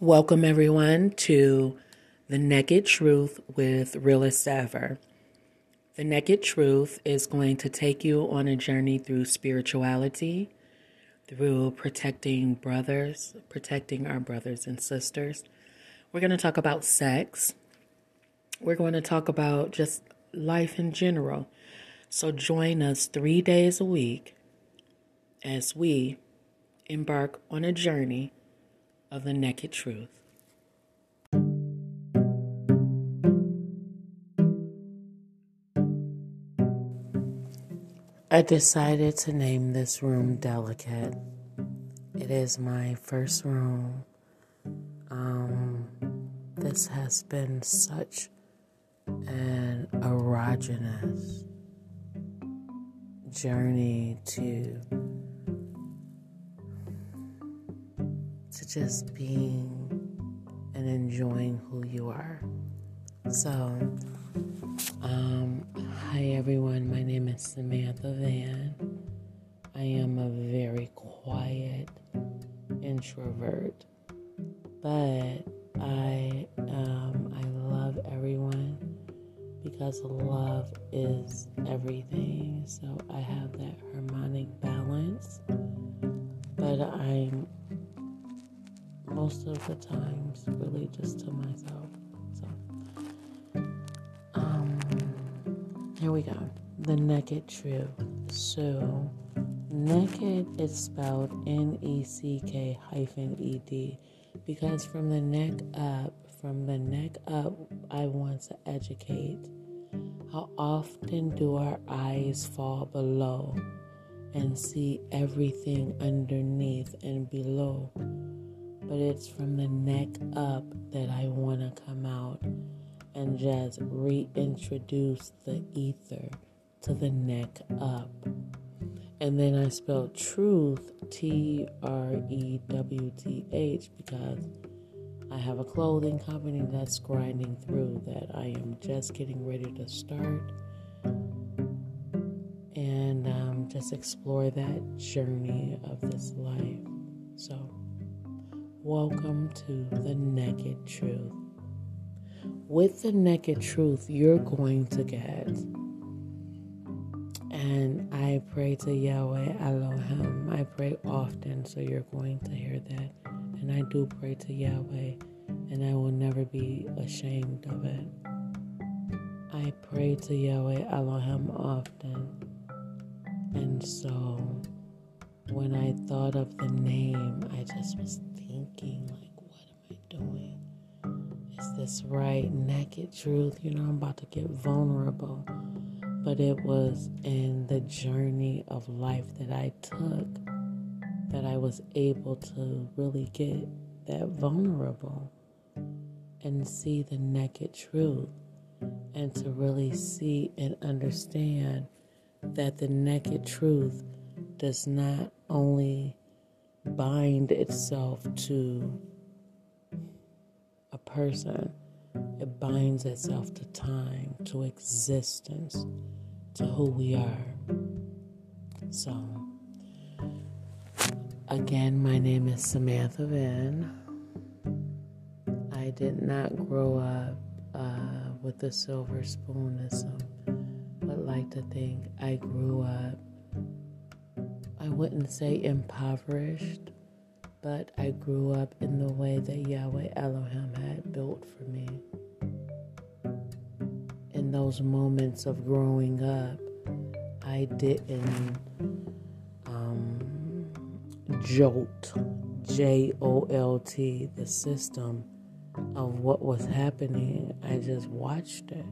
Welcome, everyone, to The Naked Truth with Realist Ever. The Naked Truth is going to take you on a journey through spirituality, through protecting brothers, protecting our brothers and sisters. We're going to talk about sex. We're going to talk about just life in general. So join us three days a week as we embark on a journey of the naked truth. I decided to name this room Delicate. It is my first room. Um, this has been such an erogenous journey to to just being and enjoying who you are. So, um, hi everyone, my name is Samantha Van. I am a very quiet introvert, but I um, I love everyone because love is everything. So I have that harmonic balance, but I'm most of the times really just to myself. So, um, here we go. The naked truth. So, naked is spelled N E C K hyphen E D because from the neck up, from the neck up, I want to educate. How often do our eyes fall below and see everything underneath and below? But it's from the neck up that I want to come out and just reintroduce the ether to the neck up. And then I spelled truth, T R E W T H, because I have a clothing company that's grinding through that I am just getting ready to start and um, just explore that journey of this life. So, Welcome to the Naked Truth. With the Naked Truth, you're going to get, and I pray to Yahweh Elohim. I pray often, so you're going to hear that. And I do pray to Yahweh, and I will never be ashamed of it. I pray to Yahweh Elohim often. And so when I thought of the name, I just was thinking, like, what am I doing? Is this right? Naked truth. You know, I'm about to get vulnerable. But it was in the journey of life that I took that I was able to really get that vulnerable and see the naked truth and to really see and understand that the naked truth does not only bind itself to a person, it binds itself to time, to existence, to who we are. So, again, my name is Samantha Van. I did not grow up uh, with a silver spoon, as some would like to think. I grew up I wouldn't say impoverished, but I grew up in the way that Yahweh Elohim had built for me. In those moments of growing up, I didn't um, jolt, J O L T, the system of what was happening. I just watched it.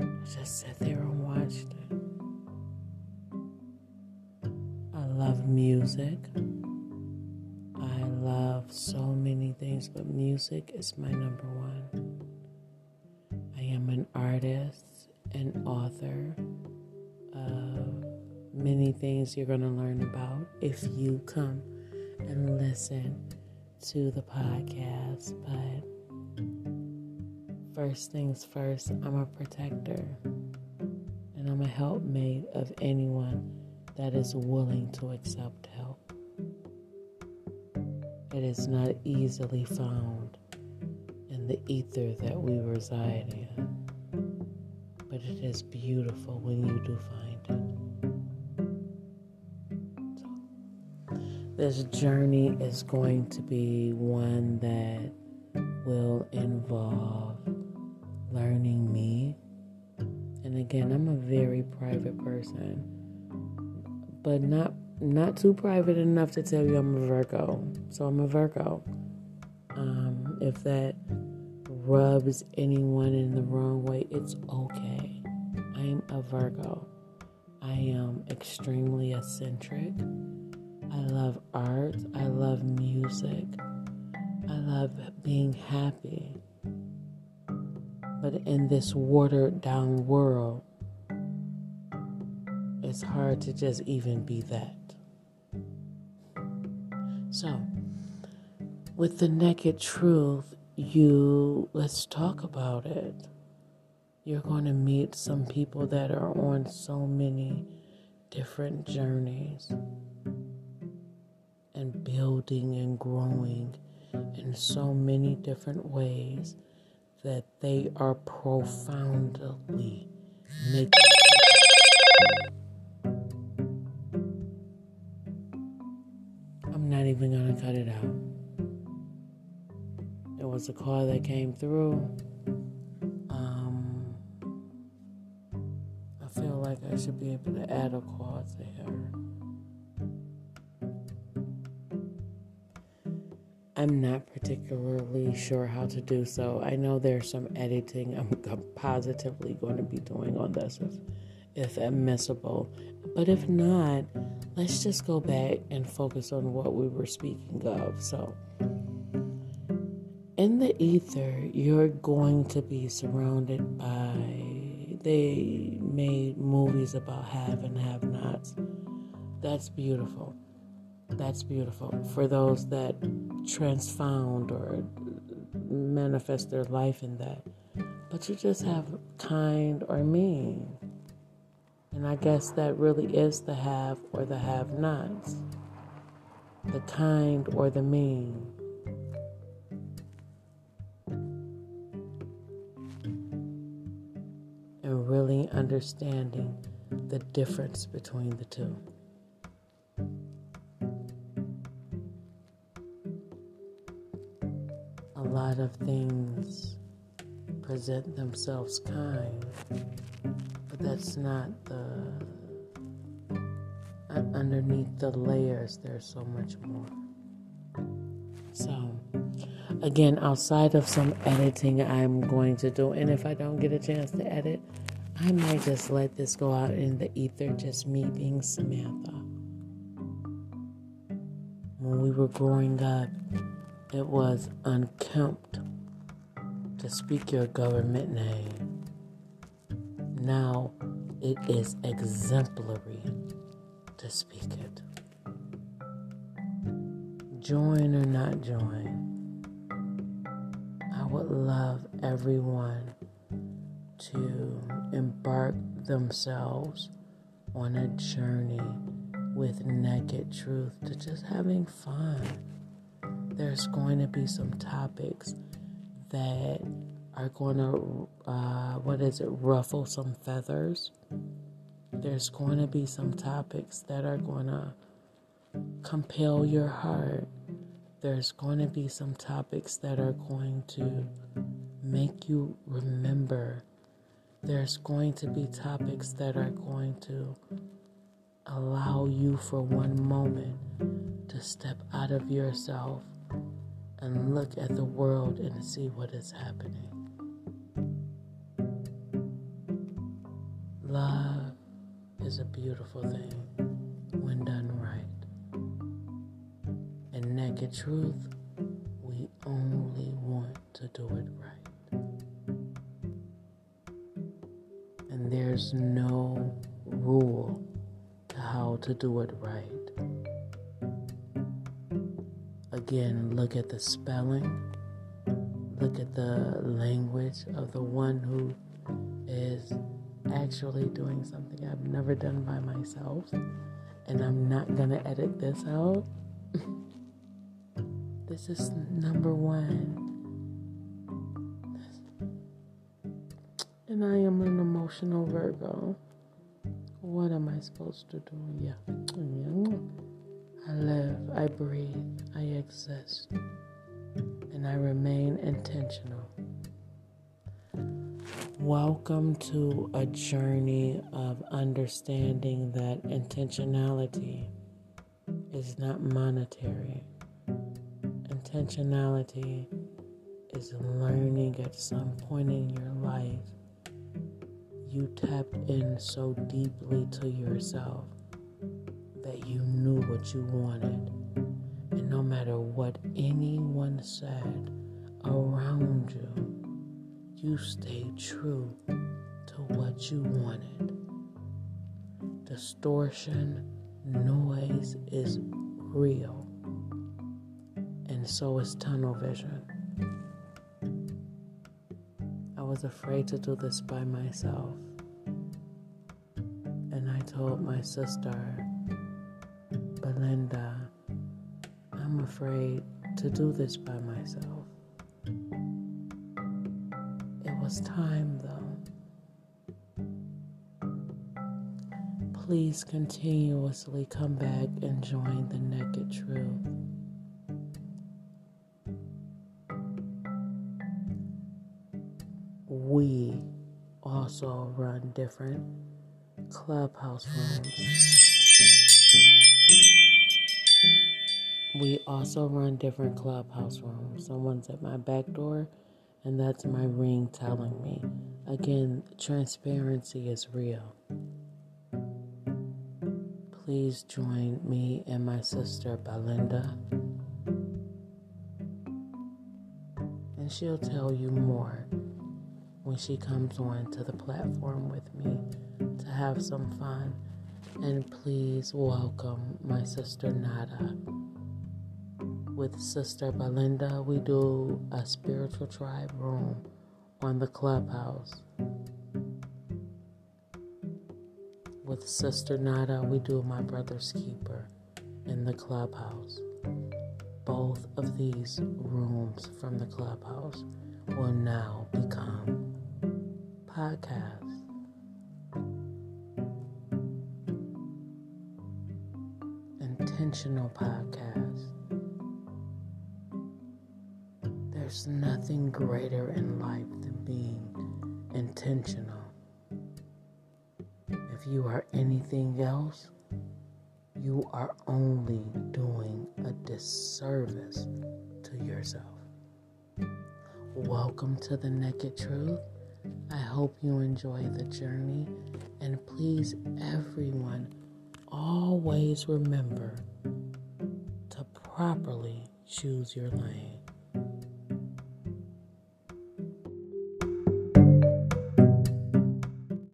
I just sat there and watched it. Love music. I love so many things, but music is my number one. I am an artist, an author of many things you're going to learn about if you come and listen to the podcast. But first things first, I'm a protector and I'm a helpmate of anyone that is willing to accept help. It is not easily found in the ether that we reside in, but it is beautiful when you do find it. So, this journey is going to be one that will involve learning me. And again, I'm a very private person, but not not too private enough to tell you I'm a Virgo. So I'm a Virgo. Um, if that rubs anyone in the wrong way, it's okay. I'm a Virgo. I am extremely eccentric. I love art. I love music. I love being happy. But in this watered down world, it's hard to just even be that. So, with the naked truth, you let's talk about it. You're going to meet some people that are on so many different journeys and building and growing in so many different ways that they are profoundly making. Even going to cut it out. There was a call that came through. Um, I feel like I should be able to add a call to her. I'm not particularly sure how to do so. I know there's some editing I'm positively going to be doing on this if, admissible. But if not, let's just go back and focus on what we were speaking of. So, in the ether, you're going to be surrounded by, they made movies about have and have nots. That's beautiful. That's beautiful. For those that transfound or manifest their life in that. But you just have kind or mean. And I guess that really is the have or the have nots, the kind or the mean. And really understanding the difference between the two. A lot of things present themselves kind but that's mm-hmm. not the. Underneath the layers, there's so much more. So, again, outside of some editing I'm going to do, and if I don't get a chance to edit, I might just let this go out in the ether, just me being Samantha. When we were growing up, it was unkempt to speak your government name now it is exemplary to speak it. Join or not join, I would love everyone to embark themselves on a journey with naked truth to just having fun. There's going to be some topics that are going to, uh, what is it, ruffle some feathers. There's going to be some topics that are going to compel your heart. There's going to be some topics that are going to make you remember. There's going to be topics that are going to allow you for one moment to step out of yourself and look at the world and see what is happening. Love is a beautiful thing when done right. And naked truth, we only want to do it right. And there's no rule to how to do it right. Again, look at the spelling, look at the language of the one who is actually doing something I've never done by myself, and I'm not to edit this out. This is number one. And I am an emotional Virgo. What am I supposed to do? Yeah. I live, I breathe, I exist, and I remain intentional. Welcome to a journey of understanding that intentionality is not monetary. Intentionality is learning at some point in your life you tapped in so deeply to yourself that you knew what you wanted. And no matter what anyone said around you, you stayed true to what you wanted. Distortion, noise is real, and so is tunnel vision. I was afraid to do this by myself, and I told my sister, Belinda, I'm afraid to do this by myself was time, though. Please continuously come back and join the Naked Truth. We also run different clubhouse rooms. We also run different clubhouse rooms. Someone's at my back door and that's my ring telling me. Again, transparency is real. Please join me and my sister Belinda, and she'll tell you more when she comes on to the platform with me to have some fun. And please welcome my sister Nada with Sister Belinda, we do a spiritual tribe room on the clubhouse. With Sister Nada, we do My Brother's Keeper in the clubhouse. Both of these rooms from the clubhouse will now become podcasts. Intentional podcasts. There's nothing greater in life than being intentional. If you are anything else, you are only doing a disservice to yourself. Welcome to the Naked Truth. I hope you enjoy the journey. And please, everyone, always remember to properly choose your lane.